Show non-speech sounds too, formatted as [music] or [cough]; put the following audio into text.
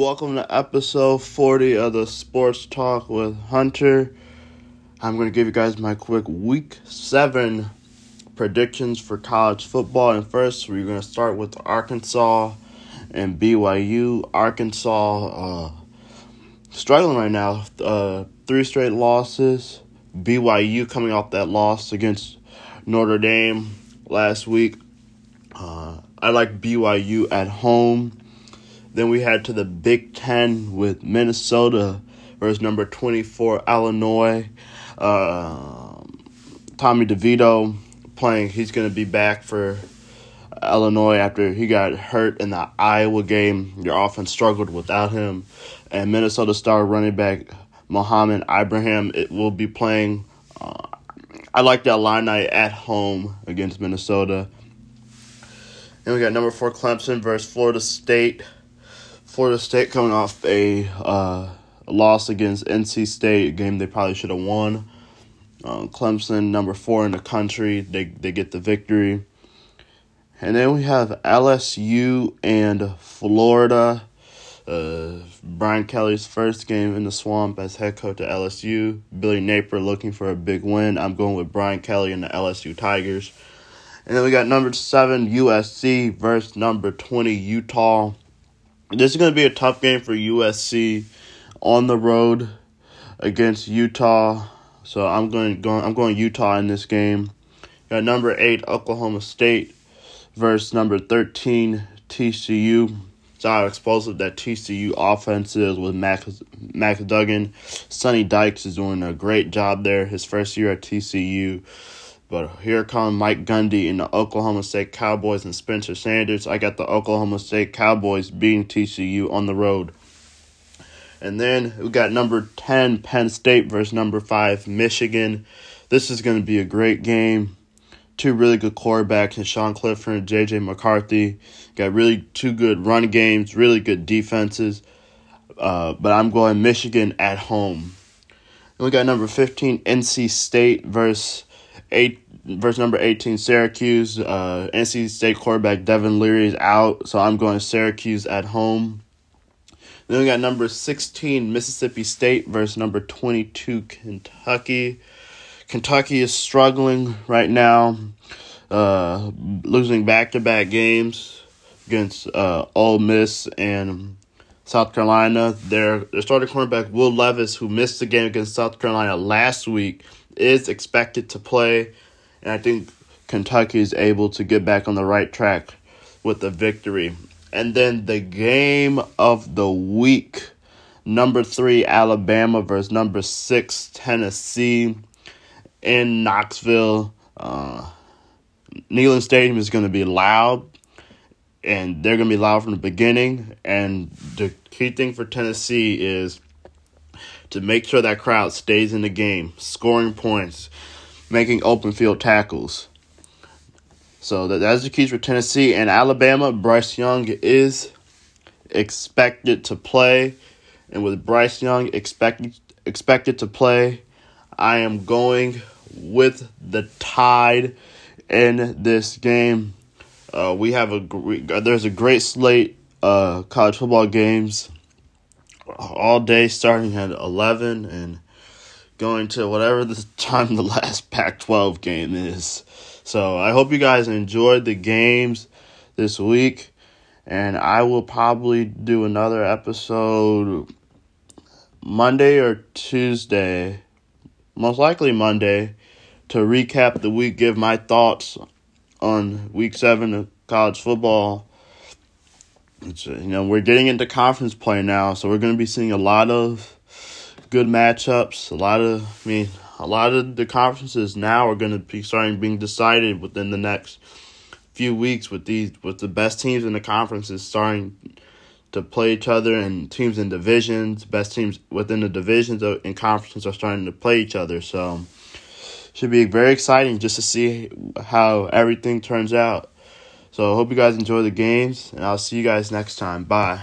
welcome to episode 40 of the Sports Talk with Hunter. I'm going to give you guys my quick week 7 predictions for college football. And first, we're going to start with Arkansas and BYU. Arkansas uh, struggling right now, uh, three straight losses. BYU coming off that loss against Notre Dame last week. Uh, I like BYU at home. Then we head to the Big Ten with Minnesota versus number 24 Illinois. Uh, Tommy DeVito playing. He's going to be back for Illinois after he got hurt in the Iowa game. Your offense struggled without him. And Minnesota star running back Mohamed Ibrahim it will be playing. Uh, I like that Illini at home against Minnesota. And we got number four Clemson versus Florida State. Florida State coming off a, uh, loss against NC State, a game they probably should have won. Uh, Clemson, number four in the country, they they get the victory. And then we have LSU and Florida. Uh, Brian Kelly's first game in the swamp as head coach at LSU. Billy Napier looking for a big win. I'm going with Brian Kelly and the LSU Tigers. And then we got number seven USC versus number twenty Utah. This is going to be a tough game for USC on the road against Utah. So I'm going going I'm going Utah in this game. Got number eight Oklahoma State versus number thirteen TCU. It's how explosive that TCU offense is with Max, Max Duggan. Sonny Dykes is doing a great job there. His first year at TCU. But here come Mike Gundy and the Oklahoma State Cowboys and Spencer Sanders. I got the Oklahoma State Cowboys beating TCU on the road. And then we got number 10 Penn State versus number 5 Michigan. This is going to be a great game two really good quarterbacks Sean Clifford and JJ McCarthy. Got really two good run games, really good defenses. Uh, but I'm going Michigan at home. And we got number 15 NC State versus eight versus number 18 Syracuse. Uh, NC State quarterback Devin Leary is out, so I'm going Syracuse at home. Then we got number 16 Mississippi State versus number 22 Kentucky. Kentucky is struggling right now, uh, losing back to back games against uh, Ole Miss and South Carolina. Their their starting cornerback Will Levis, who missed the game against South Carolina last week, is expected to play, and I think Kentucky is able to get back on the right track with the victory. And then the game of the week. Number three, Alabama versus number six, Tennessee in Knoxville. Uh, Neyland Stadium is going to be loud, and they're going to be loud from the beginning. And the key thing for Tennessee is to make sure that crowd stays in the game, scoring points, making open field tackles. So that, that's the keys for Tennessee and Alabama. Bryce Young is expected to play, and with Bryce Young expected expected to play, I am going with the Tide in this game. Uh, we have a there's a great slate uh college football games all day starting at 11 and going to whatever the [laughs] time the last Pac-12 game is. So I hope you guys enjoyed the games this week and I will probably do another episode Monday or Tuesday most likely Monday, to recap the week, give my thoughts on week seven of college football. It's, uh, you know, we're getting into conference play now, so we're going to be seeing a lot of good matchups. A lot of, I mean, a lot of the conferences now are going to be starting being decided within the next few weeks with these with the best teams in the conferences starting to play each other and teams in divisions, best teams within the divisions and conferences are starting to play each other. So should be very exciting just to see how everything turns out. So I hope you guys enjoy the games and I'll see you guys next time. Bye.